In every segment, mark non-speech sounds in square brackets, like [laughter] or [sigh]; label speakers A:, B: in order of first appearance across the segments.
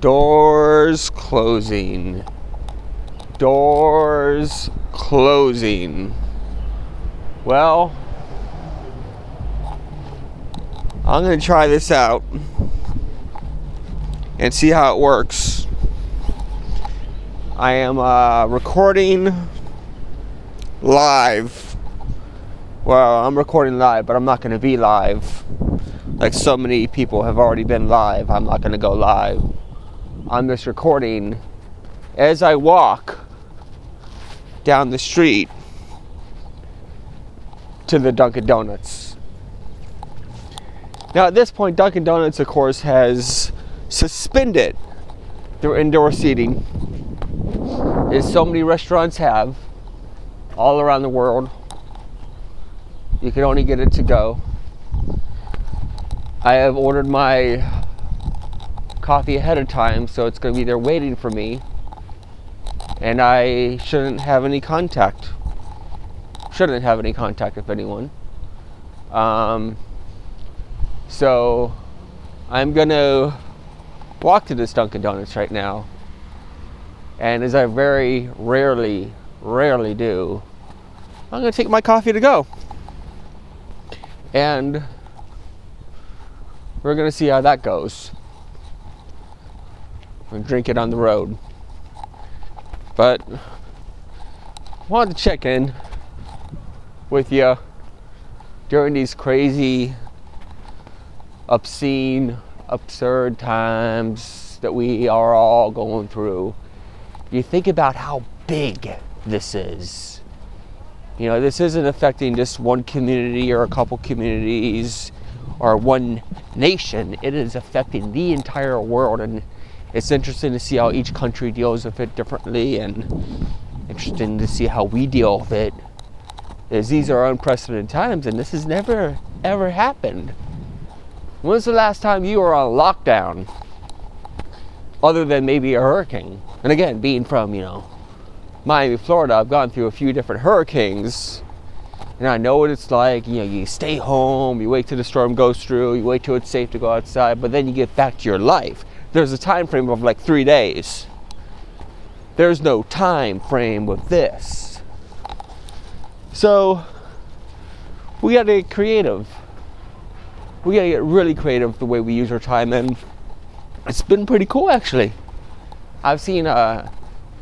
A: Doors closing. Doors closing. Well, I'm going to try this out and see how it works. I am uh, recording live. Well, I'm recording live, but I'm not going to be live. Like so many people have already been live, I'm not going to go live. I'm just recording as I walk down the street to the Dunkin' Donuts. Now, at this point, Dunkin' Donuts, of course, has suspended their indoor seating, as so many restaurants have all around the world. You can only get it to go. I have ordered my coffee ahead of time, so it's going to be there waiting for me. And I shouldn't have any contact. Shouldn't have any contact with anyone. Um, so I'm going to walk to this Dunkin' Donuts right now. And as I very rarely, rarely do, I'm going to take my coffee to go. And we're going to see how that goes. And drink it on the road. But wanted to check in with you during these crazy, obscene, absurd times that we are all going through. You think about how big this is. You know, this isn't affecting just one community or a couple communities or one nation. It is affecting the entire world and it's interesting to see how each country deals with it differently and interesting to see how we deal with it. As these are unprecedented times and this has never ever happened. When's the last time you were on lockdown? Other than maybe a hurricane. And again being from you know miami florida i've gone through a few different hurricanes. And i know what it's like you know you stay home you wait till the storm goes through you wait till it's safe to go outside but then you get back to your life there's a time frame of like three days. There's no time frame with this. So we gotta get creative. We gotta get really creative the way we use our time, and it's been pretty cool actually. I've seen uh,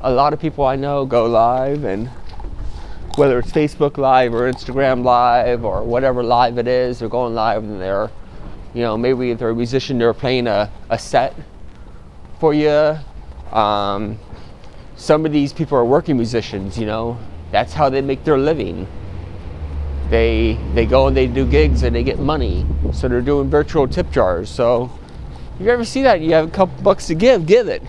A: a lot of people I know go live, and whether it's Facebook Live or Instagram Live or whatever live it is, they're going live and they're, you know, maybe they're a musician, they're playing a, a set for you. Um, some of these people are working musicians, you know, that's how they make their living. They they go and they do gigs and they get money, so they're doing virtual tip jars. So if you ever see that, you have a couple bucks to give, give it.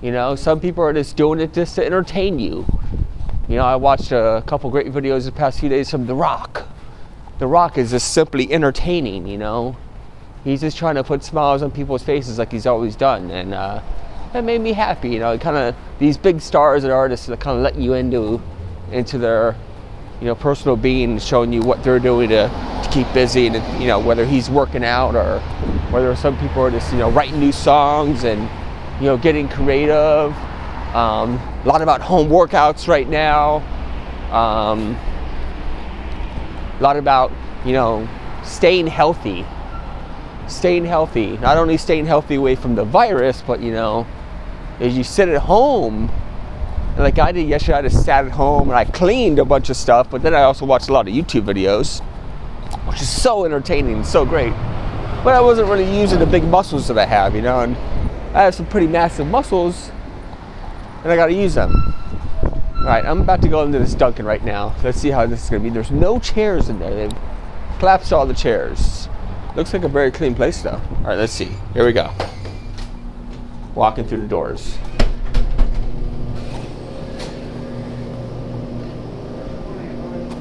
A: You know, some people are just doing it just to entertain you. You know, I watched a couple great videos the past few days from The Rock. The Rock is just simply entertaining, you know he's just trying to put smiles on people's faces like he's always done, and uh, that made me happy. You know, kind of these big stars and artists that kind of let you into into their you know personal being, showing you what they're doing to, to keep busy, and you know whether he's working out or whether some people are just you know writing new songs and you know getting creative. Um, a lot about home workouts right now. Um, a lot about you know staying healthy staying healthy. Not only staying healthy away from the virus, but you know, as you sit at home, and like I did yesterday, I just sat at home and I cleaned a bunch of stuff, but then I also watched a lot of YouTube videos, which is so entertaining so great. But I wasn't really using the big muscles that I have, you know, and I have some pretty massive muscles, and I gotta use them. All right, I'm about to go into this Dunkin' right now. Let's see how this is gonna be. There's no chairs in there. They've collapsed all the chairs. Looks like a very clean place though. All right, let's see. Here we go. Walking through the doors.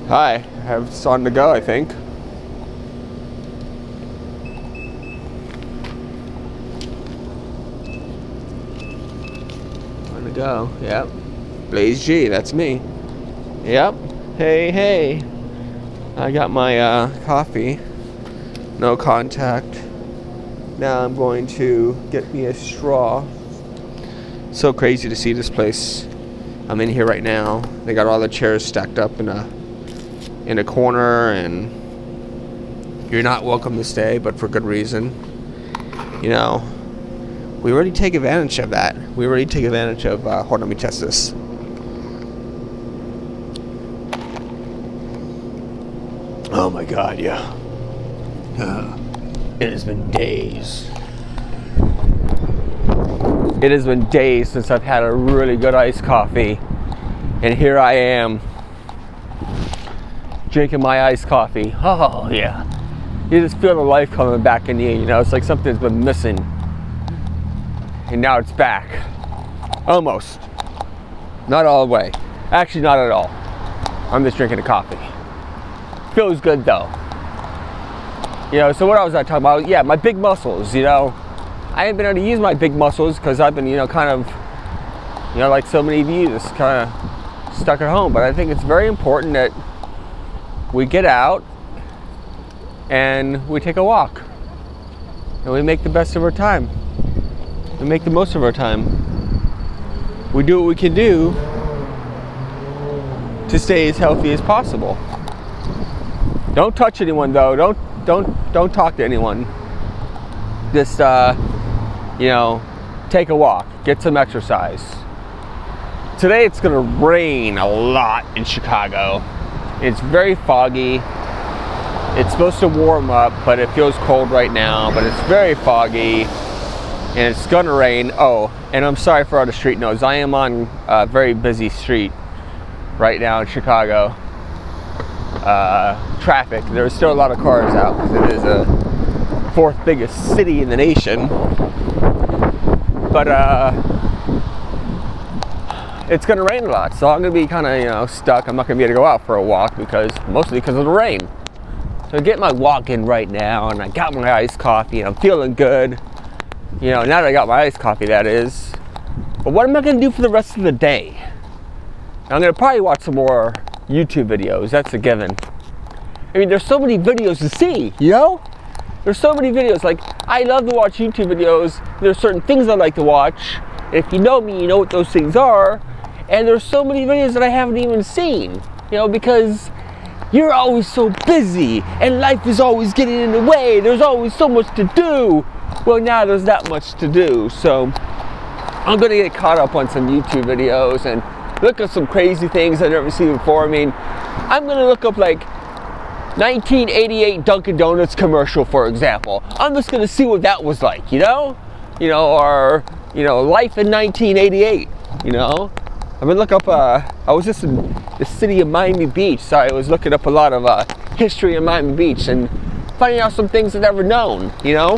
A: Hi, I have on to go, I think. On to go, yep. Blaze G, that's me. Yep. Hey, hey. I got my uh, coffee no contact. Now I'm going to get me a straw. So crazy to see this place. I'm in here right now. They got all the chairs stacked up in a in a corner and you're not welcome to stay, but for good reason. You know, we already take advantage of that. We already take advantage of. Uh. Oh my God, yeah. It has been days. It has been days since I've had a really good iced coffee, and here I am drinking my iced coffee. [laughs] Oh yeah, you just feel the life coming back in you. You know, it's like something's been missing, and now it's back. Almost. Not all the way. Actually, not at all. I'm just drinking a coffee. Feels good though. You know, so what I was I talking about? Yeah, my big muscles. You know, I haven't been able to use my big muscles because I've been, you know, kind of, you know, like so many of you, just kind of stuck at home. But I think it's very important that we get out and we take a walk and we make the best of our time. We make the most of our time. We do what we can do to stay as healthy as possible. Don't touch anyone though. Don't don't don't talk to anyone. Just uh, you know, take a walk, get some exercise. Today it's gonna rain a lot in Chicago. It's very foggy. It's supposed to warm up, but it feels cold right now. But it's very foggy, and it's gonna rain. Oh, and I'm sorry for all the street noise. I am on a very busy street right now in Chicago. Uh, traffic. There's still a lot of cars out because it is a fourth biggest city in the nation. But uh, it's gonna rain a lot, so I'm gonna be kind of you know stuck. I'm not gonna be able to go out for a walk because mostly because of the rain. So I get my walk in right now, and I got my iced coffee, and I'm feeling good. You know, now that I got my iced coffee, that is. But what am I gonna do for the rest of the day? I'm gonna probably watch some more YouTube videos. That's a given. I mean, there's so many videos to see, you know? There's so many videos. Like, I love to watch YouTube videos. There's certain things I like to watch. If you know me, you know what those things are. And there's so many videos that I haven't even seen, you know, because you're always so busy and life is always getting in the way. There's always so much to do. Well, now there's that much to do. So I'm going to get caught up on some YouTube videos and look at some crazy things I've never seen before. I mean, I'm to look up like 1988 Dunkin' Donuts commercial, for example. I'm just to see what that was like, you know? You know, or, you know, life in 1988, you know? I've been looking up, uh, I was just in the city of Miami Beach, so I was looking up a lot of uh, history of Miami Beach and finding out some things I've never known, you know?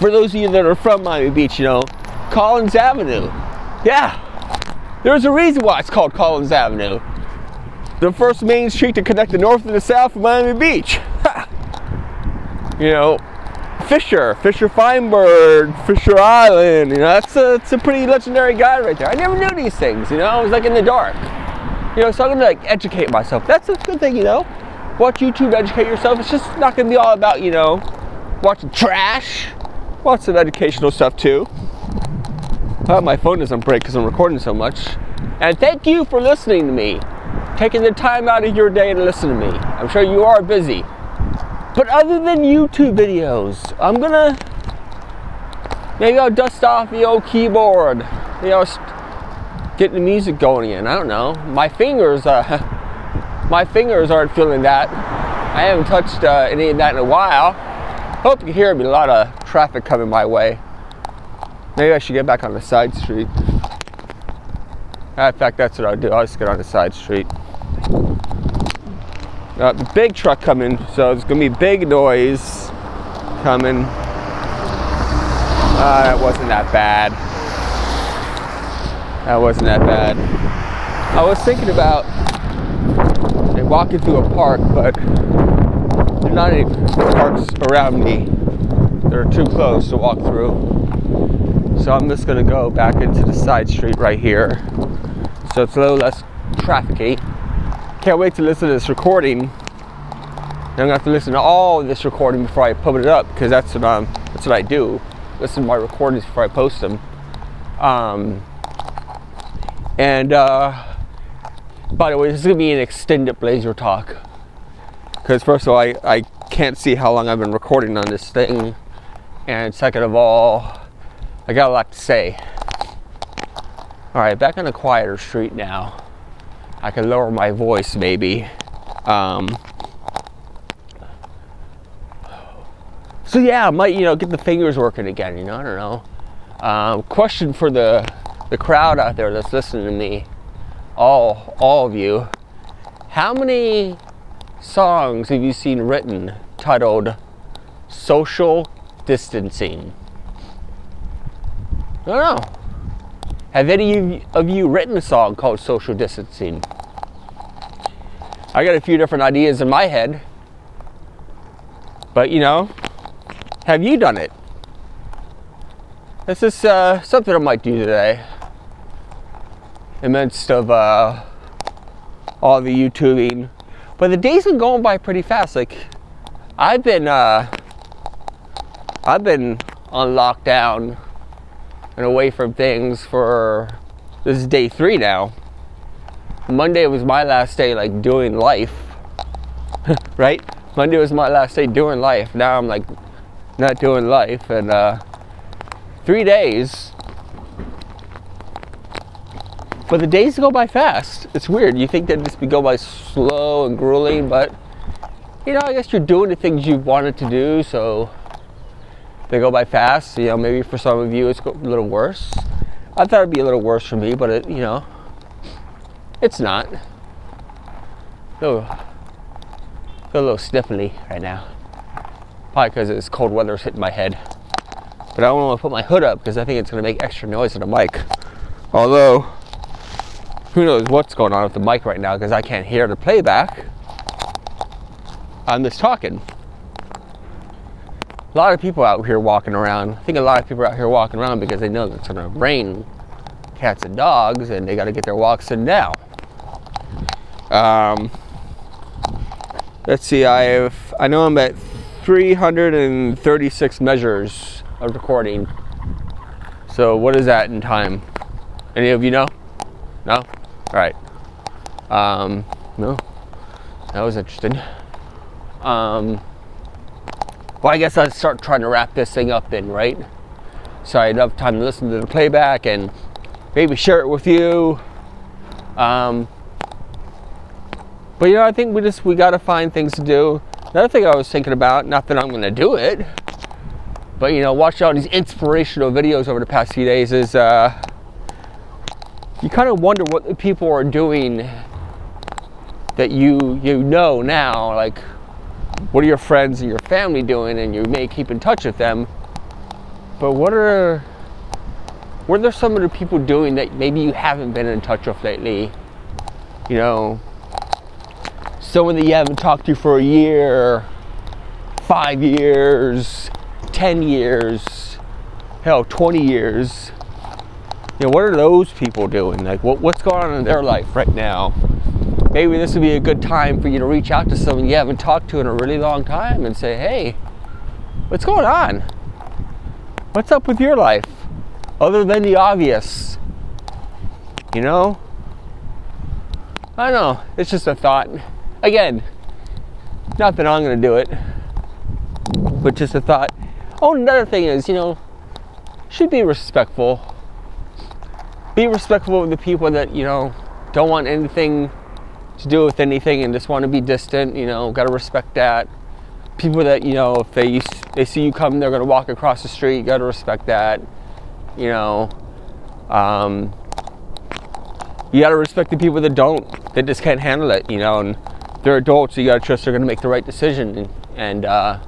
A: For those of you that are from Miami Beach, you know, Collins Avenue. Yeah, there's a reason why it's called Collins Avenue. The first main street to connect the north and the south of Miami Beach. you know, Fisher, Fisher Feinberg, Fisher Island. You know, that's a, that's a pretty legendary guy right there. I never knew these things. You know, I was like in the dark. You know, so I'm gonna like educate myself. That's a good thing. You know, watch YouTube, educate yourself. It's just not gonna be all about you know watching trash. Watch some educational stuff too. Oh, my phone doesn't break because I'm recording so much. And thank you for listening to me, taking the time out of your day to listen to me. I'm sure you are busy. But other than YouTube videos, I'm gonna maybe I'll dust off the old keyboard. You know, get the music going again. I don't know. My fingers, uh, [laughs] my fingers aren't feeling that. I haven't touched uh, any of that in a while. Hope you hear me. A lot of traffic coming my way. Maybe I should get back on the side street. In fact, that's what I'll do. I'll just get on the side street. Uh, the big truck coming, so it's gonna be big noise coming. Uh, that wasn't that bad. That wasn't that bad. I was thinking about walking through a park, but there are not any parks around me. They're too close to walk through. So I'm just gonna go back into the side street right here. So it's a little less trafficy. Can't wait to listen to this recording. I'm gonna have to listen to all this recording before I put it up because that's what I'm That's what I do. Listen to my recordings before I post them. Um, and uh, by the way, this is gonna be an extended Blaiser talk. Because first of all, I, I can't see how long I've been recording on this thing. And second of all, I got a lot to say. All right, back on a quieter street now. I can lower my voice maybe. Um, so yeah, I might you know get the fingers working again. You know, I don't know. Um, question for the the crowd out there that's listening to me, all all of you. How many songs have you seen written titled "Social Distancing"? I don't know. Have any of you written a song called Social Distancing? I got a few different ideas in my head. But you know, have you done it? This is uh, something I might do today. In midst of uh, all the YouTubing. But the days been going by pretty fast. Like I've been uh, I've been on lockdown and away from things for this is day three now. Monday was my last day like doing life. [laughs] right? Monday was my last day doing life. Now I'm like not doing life and uh three days. But the days go by fast. It's weird. You think they'd just be go by slow and grueling, but you know, I guess you're doing the things you wanted to do, so they go by fast. You know, maybe for some of you it's a little worse. I thought it'd be a little worse for me, but it, you know, it's not. Oh, feel a little sniffly right now. Probably because it's cold weather's hitting my head. But I don't want to put my hood up because I think it's going to make extra noise in the mic. Although, who knows what's going on with the mic right now because I can't hear the playback. I'm just talking a lot of people out here walking around. I think a lot of people out here walking around because they know that it's to rain cats and dogs and they got to get their walks in now. Um, let's see, I have, I know I'm at 336 measures of recording. So what is that in time? Any of you know? No? All right. Um, no. That was interesting. Um, well, I guess I'll start trying to wrap this thing up then, right? So I have time to listen to the playback and maybe share it with you. Um, but you know, I think we just we got to find things to do. Another thing I was thinking about, not that I'm going to do it, but you know, watching all these inspirational videos over the past few days is uh, you kind of wonder what the people are doing that you you know now, like what are your friends and your family doing? And you may keep in touch with them. But what are what are some of the people doing that maybe you haven't been in touch with lately? You know someone that you haven't talked to for a year five years ten years hell 20 years. You know what are those people doing? Like what, what's going on in their life right now maybe this would be a good time for you to reach out to someone you haven't talked to in a really long time and say, hey, what's going on? What's up with your life? Other than the obvious. You know? I don't know. It's just a thought. Again, not that I'm going to do it, but just a thought. Oh, another thing is, you know, should be respectful. Be respectful of the people that, you know, don't want anything to do with anything and just want to be distant. You know, got to respect that. People that you know, if they they see you come, they're gonna walk across the street. Got to respect that. You know, um, you got to respect the people that don't, that just can't handle it. You know, and they're adults. So you got to trust they're gonna make the right decision. And, and uh,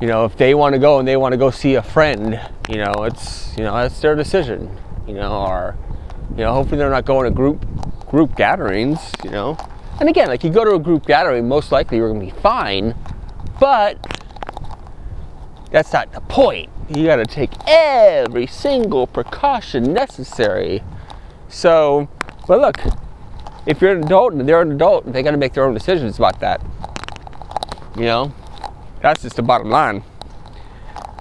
A: you know, if they want to go and they want to go see a friend, you know, it's you know that's their decision. You know, or you know, hopefully they're not going to group group gatherings, you know. And again, like you go to a group gathering, most likely you're gonna be fine, but that's not the point. You gotta take every single precaution necessary. So, but look, if you're an adult and they're an adult, they gotta make their own decisions about that. You know, that's just the bottom line.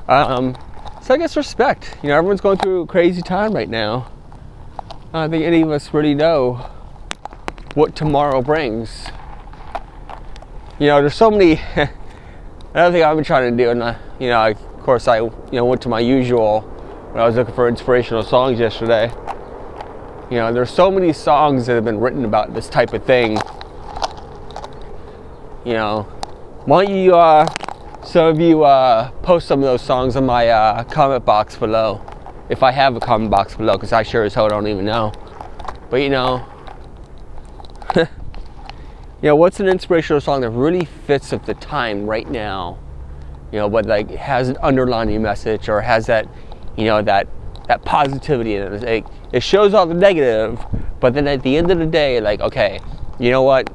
A: Um, so I guess respect. You know, everyone's going through a crazy time right now. I don't think any of us really know what tomorrow brings. You know, there's so many. [laughs] another thing I've been trying to do, and I, you know, I, of course, I you know went to my usual when I was looking for inspirational songs yesterday. You know, there's so many songs that have been written about this type of thing. You know, why don't you, uh, some of you, uh, post some of those songs in my uh, comment box below, if I have a comment box below, because I sure as hell don't even know. But you know, [laughs] you know, what's an inspirational song that really fits with the time right now? You know, but like has an underlining message or has that, you know, that that positivity in it. It shows all the negative, but then at the end of the day, like, okay, you know what?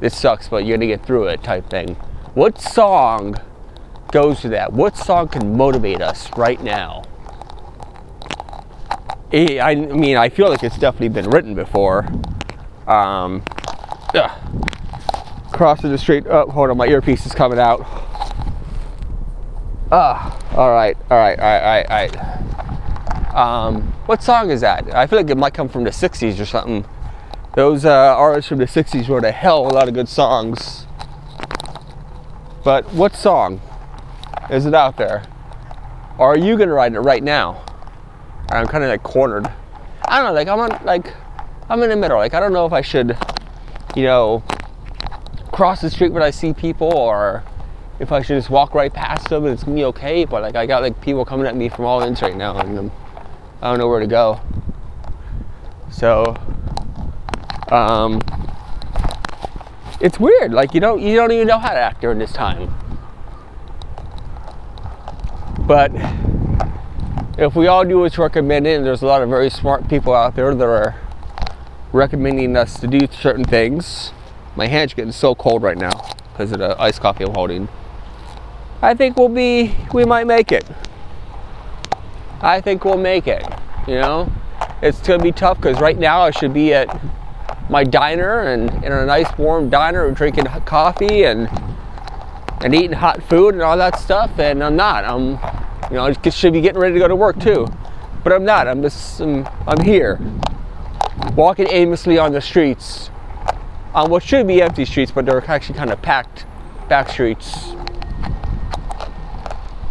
A: This sucks, but you're gonna get through it, type thing. What song goes to that? What song can motivate us right now? I mean, I feel like it's definitely been written before. Um, ugh. crossing the street. Oh, hold on, my earpiece is coming out. Ah, all right, all right, all right, all right, all right. Um, what song is that? I feel like it might come from the 60s or something. Those uh, artists from the 60s wrote a hell of a lot of good songs. But what song is it out there? Or are you gonna write it right now? I'm kind of like cornered. I don't know. Like I'm on like I'm in the middle. Like I don't know if I should, you know, cross the street when I see people, or if I should just walk right past them and it's gonna be okay. But like I got like people coming at me from all ends right now, and I'm I don't know where to go. So, um, it's weird. Like you don't you don't even know how to act during this time. But if we all do what's recommended, and there's a lot of very smart people out there that are recommending us to do certain things. My hand's getting so cold right now because of the iced coffee I'm holding. I think we'll be we might make it. I think we'll make it. You know, it's gonna be tough because right now I should be at my diner and in a nice warm diner drinking coffee and and eating hot food and all that stuff, and I'm not. I'm, you know, I should be getting ready to go to work too, but I'm not. I'm just, I'm, I'm here, walking aimlessly on the streets, on what should be empty streets, but they're actually kind of packed back streets.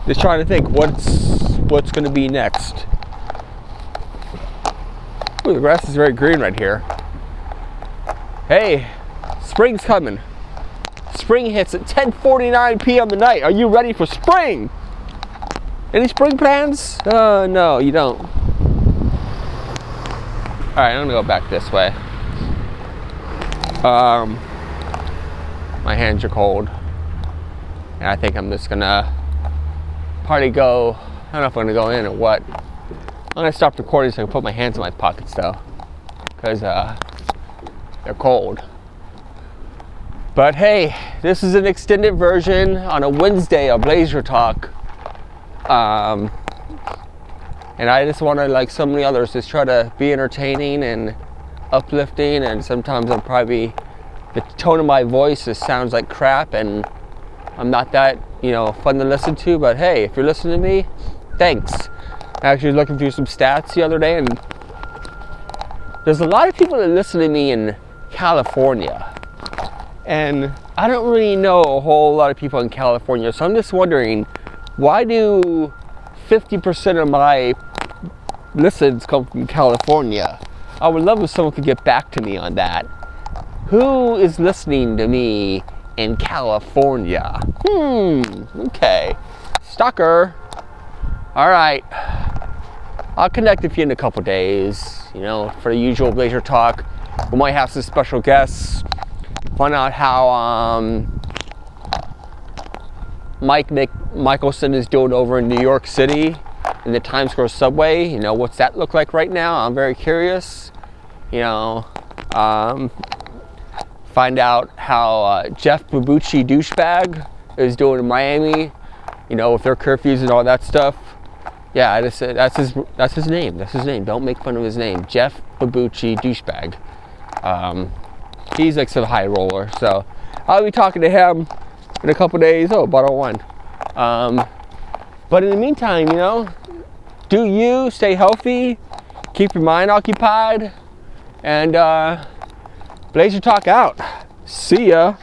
A: Just trying to think what's what's going to be next. Ooh, the grass is very green right here. Hey, spring's coming. Spring hits at 10:49 p.m. tonight. Are you ready for spring? Any spring plans? Uh, no, you don't. All right, I'm gonna go back this way. Um, my hands are cold, and I think I'm just gonna probably go I don't know if I'm gonna go in or what. I'm gonna stop recording so I can put my hands in my pockets though, because uh, they're cold. But hey, this is an extended version on a Wednesday of Blaiser Talk. Um, and I just want to, like so many others, just try to be entertaining and uplifting. And sometimes I'm probably the tone of my voice just sounds like crap, and I'm not that you know fun to listen to. But hey, if you're listening to me, thanks. I actually was looking through some stats the other day, and there's a lot of people that listen to me in California. And I don't really know a whole lot of people in California, so I'm just wondering why do 50% of my listens come from California? I would love if someone could get back to me on that. Who is listening to me in California? Hmm, okay. Stalker. All right. I'll connect with you in a couple days, you know, for the usual Blaiser talk. We might have some special guests. Find out how um, Mike Mc- Michelson is doing over in New York City in the Times Square subway. You know, what's that look like right now? I'm very curious. You know, um, find out how uh, Jeff Babucci douchebag is doing in Miami. You know, with their curfews and all that stuff yeah, I just that's his that's his name. That's his name. Don't make fun of his name. Jeff Babucci douchebag. Um, he's like some high roller. So I'll be talking to him in a couple days. Oh, bottle one. Um, But in the meantime, you know, do you stay healthy, keep your mind occupied, and uh, Blaiser Talk out. See ya.